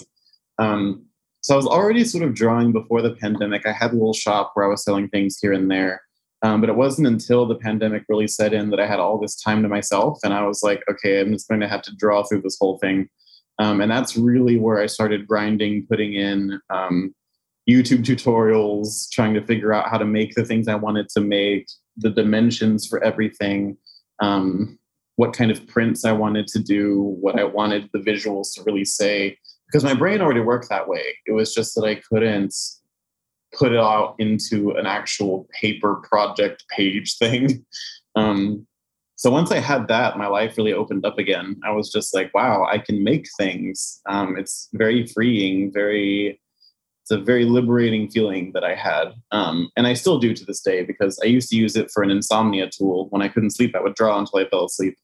Um, so I was already sort of drawing before the pandemic. I had a little shop where I was selling things here and there. Um, but it wasn't until the pandemic really set in that I had all this time to myself. And I was like, okay, I'm just going to have to draw through this whole thing. Um, and that's really where I started grinding, putting in um, YouTube tutorials, trying to figure out how to make the things I wanted to make, the dimensions for everything, um, what kind of prints I wanted to do, what I wanted the visuals to really say. Because my brain already worked that way. It was just that I couldn't put it out into an actual paper project page [laughs] thing. Um, so once I had that, my life really opened up again. I was just like, wow, I can make things. Um, it's very freeing, very, it's a very liberating feeling that I had. Um, and I still do to this day because I used to use it for an insomnia tool. When I couldn't sleep, I would draw until I fell asleep.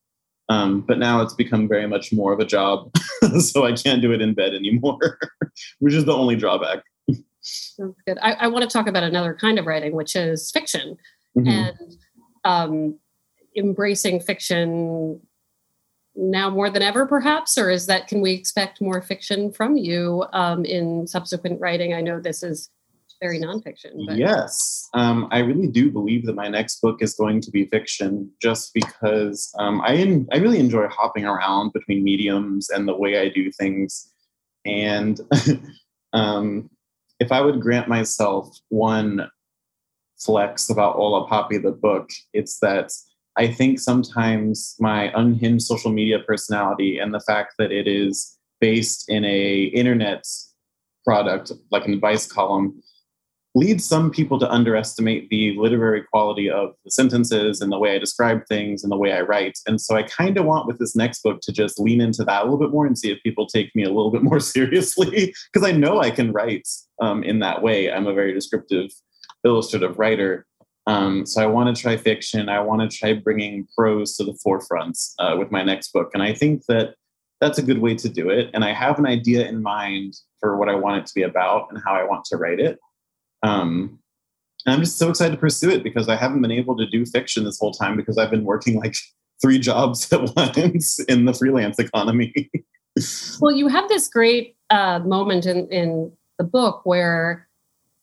Um, but now it's become very much more of a job. [laughs] so I can't do it in bed anymore, [laughs] which is the only drawback. Sounds good. I, I, want to talk about another kind of writing, which is fiction, mm-hmm. and um, embracing fiction now more than ever, perhaps, or is that can we expect more fiction from you um, in subsequent writing? I know this is very nonfiction. But. Yes, um, I really do believe that my next book is going to be fiction, just because um, I I really enjoy hopping around between mediums and the way I do things, and [laughs] um, if I would grant myself one flex about Hola Papi, the book, it's that I think sometimes my unhinged social media personality and the fact that it is based in a internet product like an advice column leads some people to underestimate the literary quality of the sentences and the way I describe things and the way I write. And so I kind of want with this next book to just lean into that a little bit more and see if people take me a little bit [laughs] more seriously, because I know I can write um, in that way. I'm a very descriptive, illustrative writer. Um, so I want to try fiction. I want to try bringing prose to the forefront uh, with my next book. And I think that that's a good way to do it. And I have an idea in mind for what I want it to be about and how I want to write it. Um, and I'm just so excited to pursue it because I haven't been able to do fiction this whole time because I've been working like [laughs] three jobs at [laughs] once in the freelance economy. [laughs] well, you have this great uh, moment in, in the book where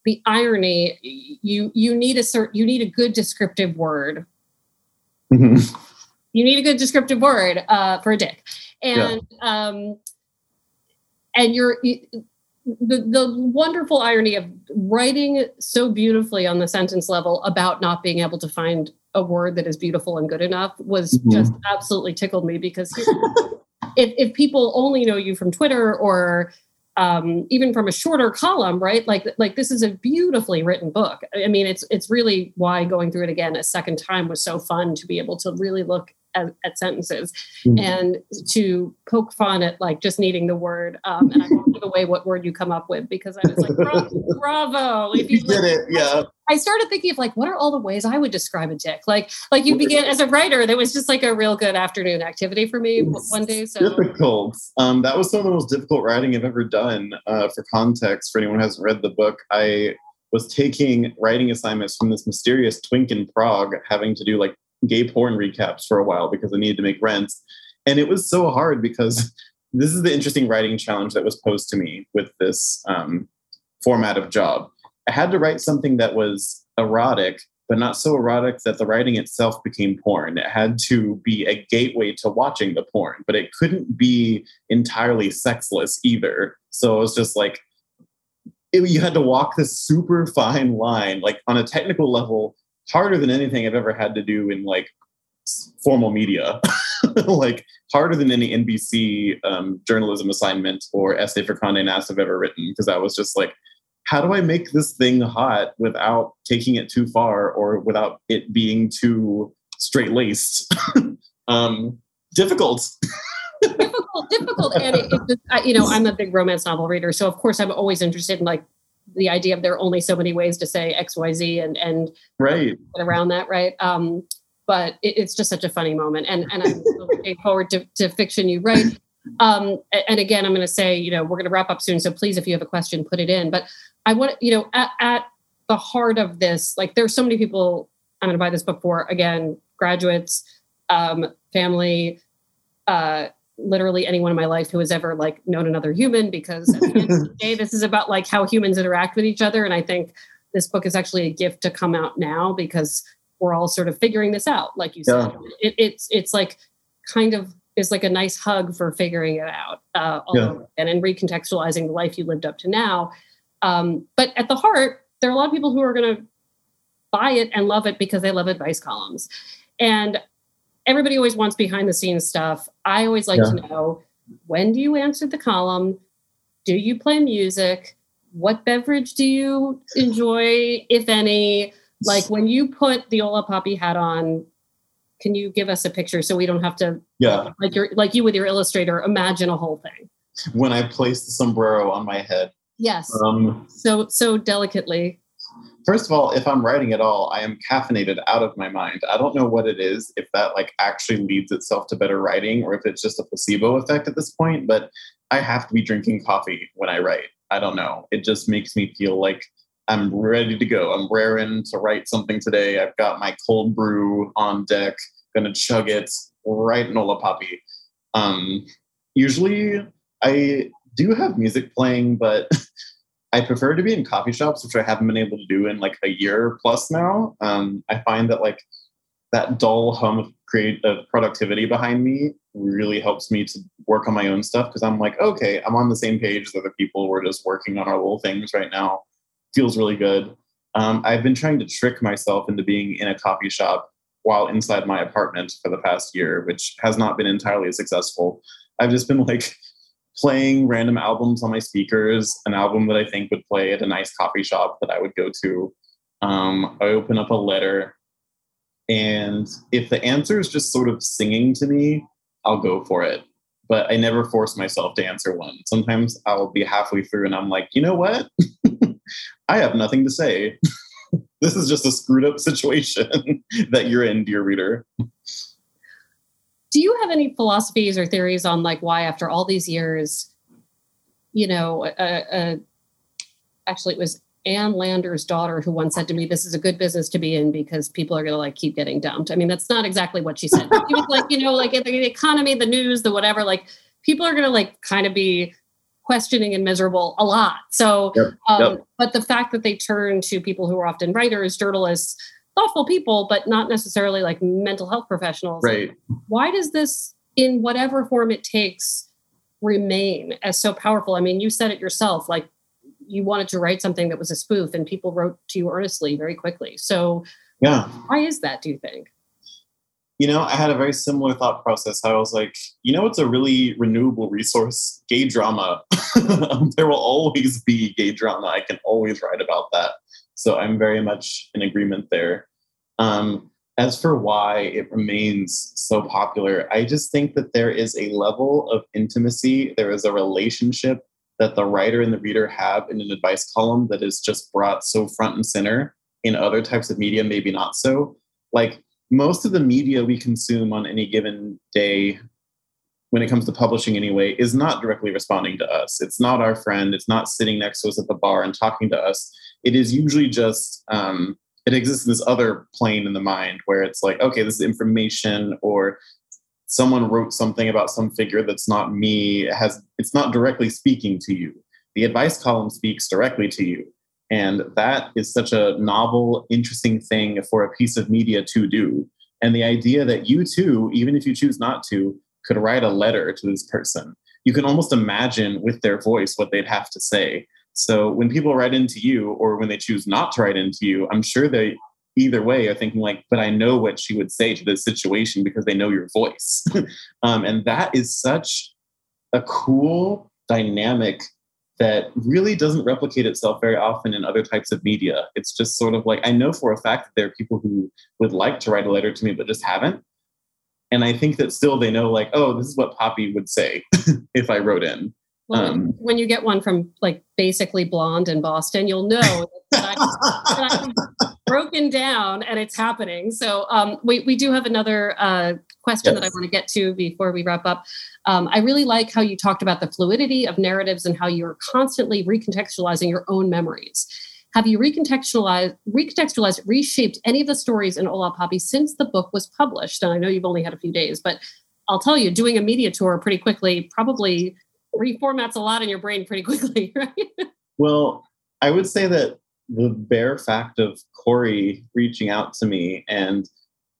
the irony you you need a cert, you need a good descriptive word. Mm-hmm. You need a good descriptive word uh, for a dick, and yeah. um, and you're the, the wonderful irony of writing so beautifully on the sentence level about not being able to find a word that is beautiful and good enough was mm-hmm. just absolutely tickled me because if, if people only know you from Twitter or um, even from a shorter column, right? Like like this is a beautifully written book. I mean, it's it's really why going through it again a second time was so fun to be able to really look at, at sentences mm-hmm. and to poke fun at like just needing the word. Um, and I won't give [laughs] away what word you come up with because I was like, bravo, bravo. If you, you did it, yeah. I started thinking of like, what are all the ways I would describe a dick? Like, like you begin as a writer, that was just like a real good afternoon activity for me it's one day. So difficult. Um, that was some of the most difficult writing I've ever done. Uh, for context, for anyone who hasn't read the book, I was taking writing assignments from this mysterious twink in Prague, having to do like gay porn recaps for a while because I needed to make rents. And it was so hard because [laughs] this is the interesting writing challenge that was posed to me with this um, format of job. I had to write something that was erotic, but not so erotic that the writing itself became porn. It had to be a gateway to watching the porn, but it couldn't be entirely sexless either. So it was just like, it, you had to walk this super fine line, like on a technical level, harder than anything I've ever had to do in like formal media, [laughs] like harder than any NBC um, journalism assignment or essay for Condé Nast I've ever written. Because I was just like, how do I make this thing hot without taking it too far or without it being too straight laced? [laughs] um, difficult. difficult, difficult. And it, it I, you know, I'm a big romance novel reader, so of course I'm always interested in like the idea of there are only so many ways to say X, Y, Z, and and right around that, right? Um, but it, it's just such a funny moment, and and I'm [laughs] looking forward to, to fiction you write. Um, and again, I'm going to say, you know, we're going to wrap up soon, so please, if you have a question, put it in. But I want, you know, at, at the heart of this, like there's so many people I'm going to buy this book for. Again, graduates, um, family, uh, literally anyone in my life who has ever like known another human because at the end of the [laughs] day this is about like how humans interact with each other. And i think this book is actually a gift to come out now because we're all sort of figuring this out like you said. It, it's it's like kind of is like a nice hug for figuring it out uh, yeah. and in recontextualizing the life you lived up to now. Um, but at the heart there are a lot of people who are going to buy it and love it because they love advice columns. And everybody always wants behind the scenes stuff. I always like yeah. to know when do you answer the column? Do you play music? What beverage do you enjoy, if any? Like when you put the Hola Papi hat on, can you give us a picture so we don't have to yeah like you like you with your illustrator imagine a whole thing when i place the sombrero on my head yes um, so so delicately first of all, if I'm writing at all, I am caffeinated out of my mind. I don't know what it is, if that like actually leads itself to better writing or if it's just a placebo effect at this point, but I have to be drinking coffee when I write. I don't know. It just makes me feel like I'm ready to go. I'm raring to write something today. I've got my cold brew on deck, gonna chug it right Nola Poppy. Um, usually I do have music playing, but [laughs] I prefer to be in coffee shops, which I haven't been able to do in like a year plus now. Um, I find that like that dull hum of creative productivity behind me really helps me to work on my own stuff because I'm like, okay, I'm on the same page as other people. We're just working on our little things right now. Feels really good. Um, I've been trying to trick myself into being in a coffee shop while inside my apartment for the past year, which has not been entirely successful. I've just been like playing random albums on my speakers, an album that I think would play at a nice coffee shop that I would go to. Um, I open up a letter, and if the answer is just sort of singing to me, I'll go for it. But I never force myself to answer one. Sometimes I'll be halfway through and I'm like, you know what? [laughs] I have nothing to say. [laughs] this is just a screwed up [laughs] situation that you're in, dear reader do you have any philosophies or theories on like why after all these years you know uh, uh, actually it was ann landers daughter who once said to me this is a good business to be in because people are going to like keep getting dumped i mean that's not exactly what she said she was like you know like the economy the news the whatever like people are going to like kind of be questioning and miserable a lot so yep, um, yep. but the fact that they turn to people who are often writers journalists thoughtful people, but not necessarily like mental health professionals. Right. Why does this, in whatever form it takes, remain as so powerful? I mean, you said it yourself, like you wanted to write something that was a spoof and people wrote to you earnestly very quickly. So, yeah. Why is that, do you think? You know, I had a very similar thought process. I was like, you know, it's a really renewable resource gay drama. [laughs] there will always be gay drama. I can always write about that. So I'm very much in agreement there. Um, as for why it remains so popular, I just think that there is a level of intimacy, there is a relationship that the writer and the reader have in an advice column that is just brought so front and center in other types of media, maybe not so. Like most of the media we consume on any given day, when it comes to publishing anyway, is not directly responding to us. It's not our friend. It's not sitting next to us at the bar and talking to us. It is usually just, um, it exists in this other plane in the mind where it's like, okay, this is information or someone wrote something about some figure that's not me it has it's not directly speaking to you. The advice column speaks directly to you. And that is such a novel interesting thing for a piece of media to do. And the idea that you too even if you choose not to could write a letter to this person. You can almost imagine with their voice what they'd have to say so when people write into you or when they choose not to write into you i'm sure they either way are thinking like but i know what she would say to this situation because they know your voice. [laughs] Um, and that is such a cool dynamic that really doesn't replicate itself very often in other types of media. It's just sort of like i know for a fact that there are people who would like to write a letter to me but just haven't. And i think that still they know like oh this is what Papi would say [laughs] if i wrote in well, um, when you get one from like basically blonde in Boston, you'll know that, I, I'm broken down and it's happening. So um, we, we do have another uh, question yes. that I want to get to before we wrap up. Um, I really like how you talked about the fluidity of narratives and how you're constantly recontextualizing your own memories. Have you recontextualized, recontextualized, reshaped any of the stories in Hola Papi since the book was published? And I know you've only had a few days, but I'll tell you, doing a media tour pretty quickly probably reformats a lot in your brain pretty [laughs] quickly, right? Well, I would say that the bare fact of Corey reaching out to me and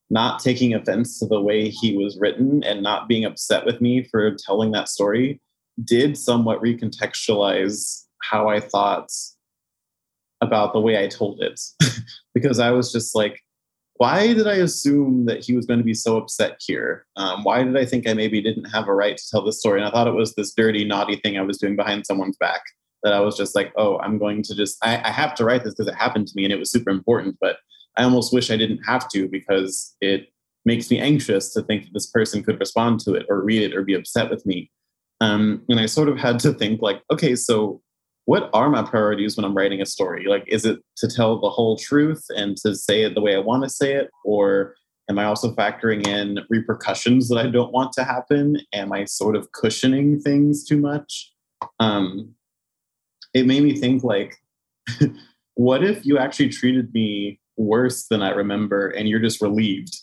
not taking offense to the way he was written and not being upset with me for telling that story did somewhat recontextualize how I thought about the way I told it. [laughs] because I was just like, why did I assume that he was going to be so upset here? Um, why did I think I maybe didn't have a right to tell this story? And I thought it was this dirty, naughty thing I was doing behind someone's back that I was just like, oh, I'm going to just, I, I have to write this because it happened to me and it was super important. But I almost wish I didn't have to because it makes me anxious to think that this person could respond to it or read it or be upset with me. Um, and I sort of had to think, like, okay, so what are my priorities when I'm writing a story? Like, is it to tell the whole truth and to say it the way I want to say it? Or am I also factoring in repercussions that I don't want to happen? Am I sort of cushioning things too much? Um, it made me think, like, [laughs] what if you actually treated me worse than I remember and you're just relieved?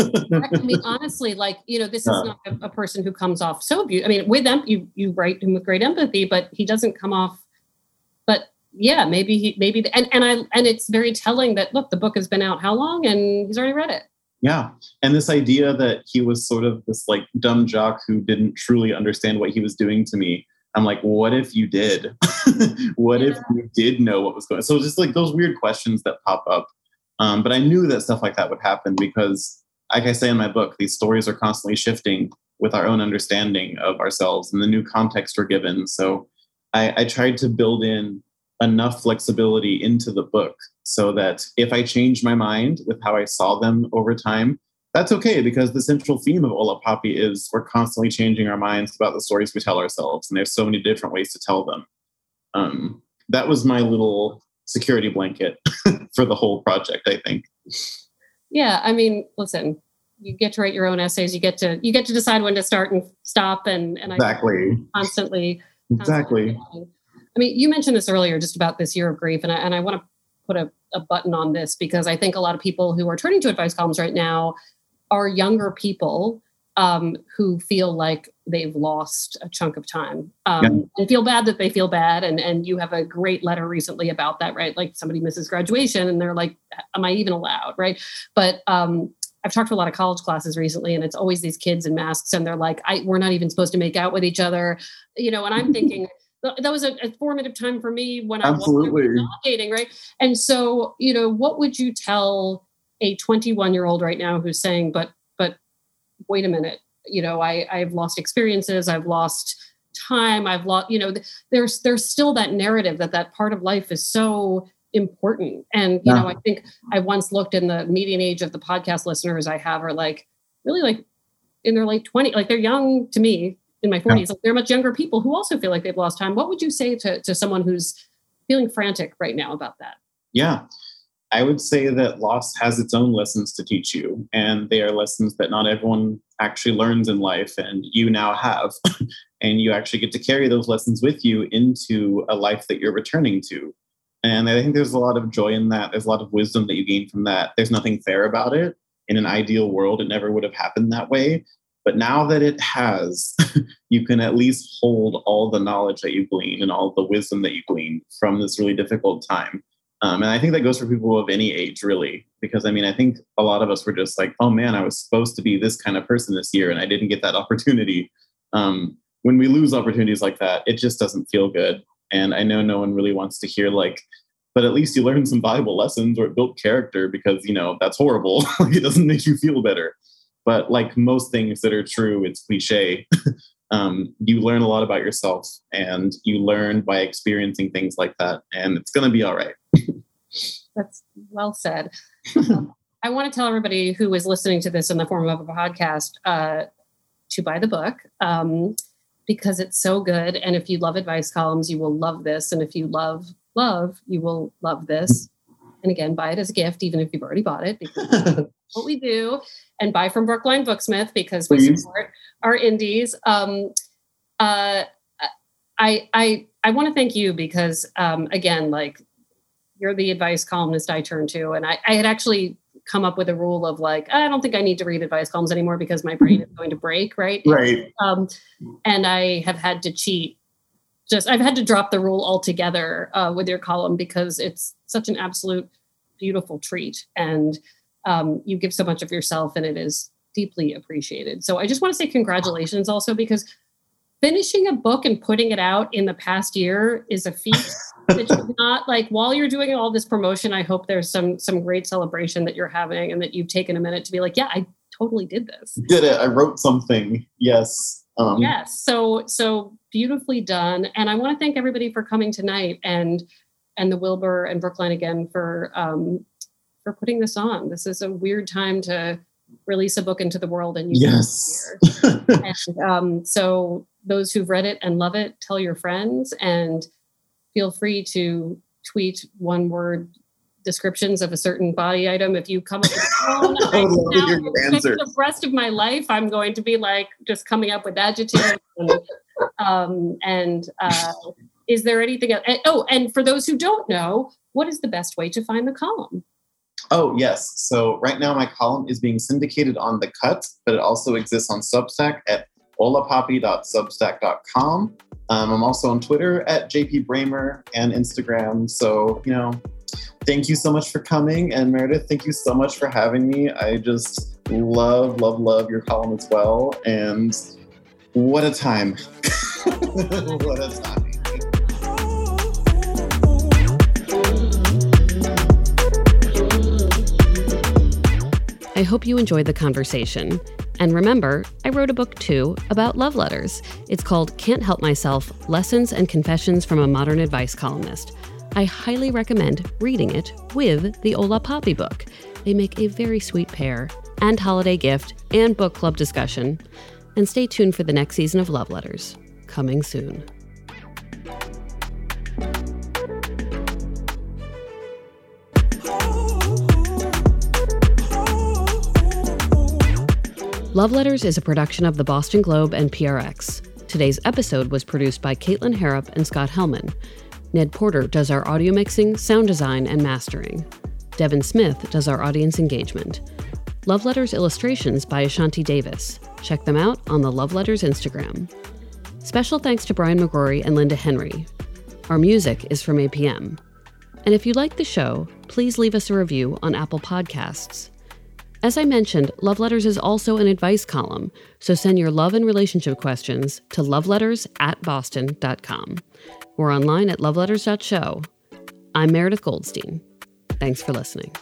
I mean, [laughs] honestly, like you know, this is not a, a person who comes off so. I mean, with them, you you write him with great empathy, but he doesn't come off. But yeah, maybe he maybe and and I and it's very telling that look, the book has been out how long, and he's already read it. Yeah, and this idea that he was sort of this like dumb jock who didn't truly understand what he was doing to me. I'm like, what if you did? [laughs] what yeah. if you did know what was going? on? So it's just like those weird questions that pop up. Um, but I knew that stuff like that would happen because like I say in my book, these stories are constantly shifting with our own understanding of ourselves and the new context we're given. So I, I tried to build in enough flexibility into the book so that if I change my mind with how I saw them over time, that's okay because the central theme of Hola Papi is we're constantly changing our minds about the stories we tell ourselves, and there's so many different ways to tell them. Um, that was my little security blanket [laughs] for the whole project, I think. Yeah, I mean, listen, you get to write your own essays. You get to you get to decide when to start and stop. And and exactly I constantly exactly. Constantly I mean, you mentioned this earlier, just about this year of grief, and I, and I want to put a, a button on this because I think a lot of people who are turning to advice columns right now are younger people um, who feel like they've lost a chunk of time um, yeah. and feel bad that they feel bad. And and you have a great letter recently about that, right? Like somebody misses graduation and they're like, "Am I even allowed?" Right? But um, I've talked to a lot of college classes recently, and it's always these kids in masks, and they're like, I, "We're not even supposed to make out with each other," you know. And I'm [laughs] thinking. that was a, a, formative time for me when Absolutely. I was dating, right? And so, you know, what would you tell a 21 year old right now who's saying, "But, but, wait a minute, you know i i've lost experiences i've lost time i've lost you know there's there's still that narrative that that part of life is so important. And you know, I think I once looked in the median age of the podcast listeners I have are like really like in their late 20s, like they're young to me in my 40s. Yeah. Like they're much younger people who also feel like they've lost time. What would you say to, to someone who's feeling frantic right now about that? Yeah. I would say that loss has its own lessons to teach you, and they are lessons that not everyone actually learns in life, and you now have. [clears throat] and you actually get to carry those lessons with you into a life that you're returning to. And I think there's a lot of joy in that. There's a lot of wisdom that you gain from that. There's nothing fair about it. In an ideal world, it never would have happened that way. But now that it has, [laughs] you can at least hold all the knowledge that you glean and all the wisdom that you glean from this really difficult time. Um, and I think that goes for people of any age, really, because I mean, I think a lot of us were just like, oh man, I was supposed to be this kind of person this year and I didn't get that [laughs] opportunity. Um, when we lose opportunities like that, it just doesn't feel good. And I know no one really wants to hear like, but at least you learned some valuable lessons or it built character because you know that's horrible. [laughs] it doesn't make you feel better. But like most things that are true, it's cliche. [laughs] um, you learn a lot about yourself and you learn by experiencing things like that, and it's going to be all right. [laughs] That's well said. Um, I want to tell everybody who is listening to this in the form of a podcast uh, to buy the book. Um, because it's so good. And if you love advice columns, you will love this. And if you love love, you will love this. And again, buy it as a gift, even if you've already bought it, because [laughs] what we do. And buy from Brookline Booksmith because we Please. support our indies. Um, uh, I I I want to thank you because um, again, like you're the advice columnist I turn to, and I, I had actually come up with a rule of like I don't think I need to read advice columns anymore because my brain is [laughs] going to break, right? Right. Um, and I have had to cheat. Just I've had to drop the rule altogether uh, with your column because it's such an absolute beautiful treat, and um, you give so much of yourself, and it is deeply appreciated. So I just want to say congratulations also because finishing a book and putting it out in the past year is a feat [laughs] that you're not like while you're doing all this promotion i hope there's some some great celebration that you're having and that you've taken a minute to be like yeah i totally did this. Did it. I wrote something. Yes um, yes so so beautifully done and i want to thank everybody for coming tonight and and the wilbur and brookline again for um for putting this on. This is a weird time to release a book into the world and you yes. and, um, so those who've read it and love it tell your friends and feel free to tweet one word descriptions of a certain body item. If you come up with [laughs] one, the rest of my life, I'm going to be like just coming up with adjectives. And, um, and uh, is there anything else? Oh, and for those who don't know, what is the best way to find the column? Oh, yes. So right now my column is being syndicated on The Cut, but it also exists on Substack at holapapi.substack.com. Um, I'm also on Twitter at JP Brammer and Instagram. So, you know, thank you so much for coming. And Meredith, thank you so much for having me. I just love, love, love your column as well. And what a time. [laughs] what a time. I hope you enjoyed the conversation. And remember, I wrote a book too about love letters. It's called Can't Help Myself Lessons and Confessions from a Modern Advice Columnist. I highly recommend reading it with the Hola Papi book. They make a very sweet pair, and holiday gift, and book club discussion. And stay tuned for the next season of Love Letters, coming soon. Love Letters is a production of the Boston Globe and PRX. Today's episode was produced by Caitlin Harrop and Scott Helman. Ned Porter does our audio mixing, sound design, and mastering. Devin Smith does our audience engagement. Love Letters illustrations by Ashanti Davis. Check them out on the Love Letters Instagram. Special thanks to Brian McGrory and Linda Henry. Our music is from APM. And if you like the show, please leave us a review on Apple Podcasts. As I mentioned, Love Letters is also an advice column, so send your love and relationship questions to loveletters at boston.com. We're online at loveletters.show. I'm Meredith Goldstein. Thanks for listening.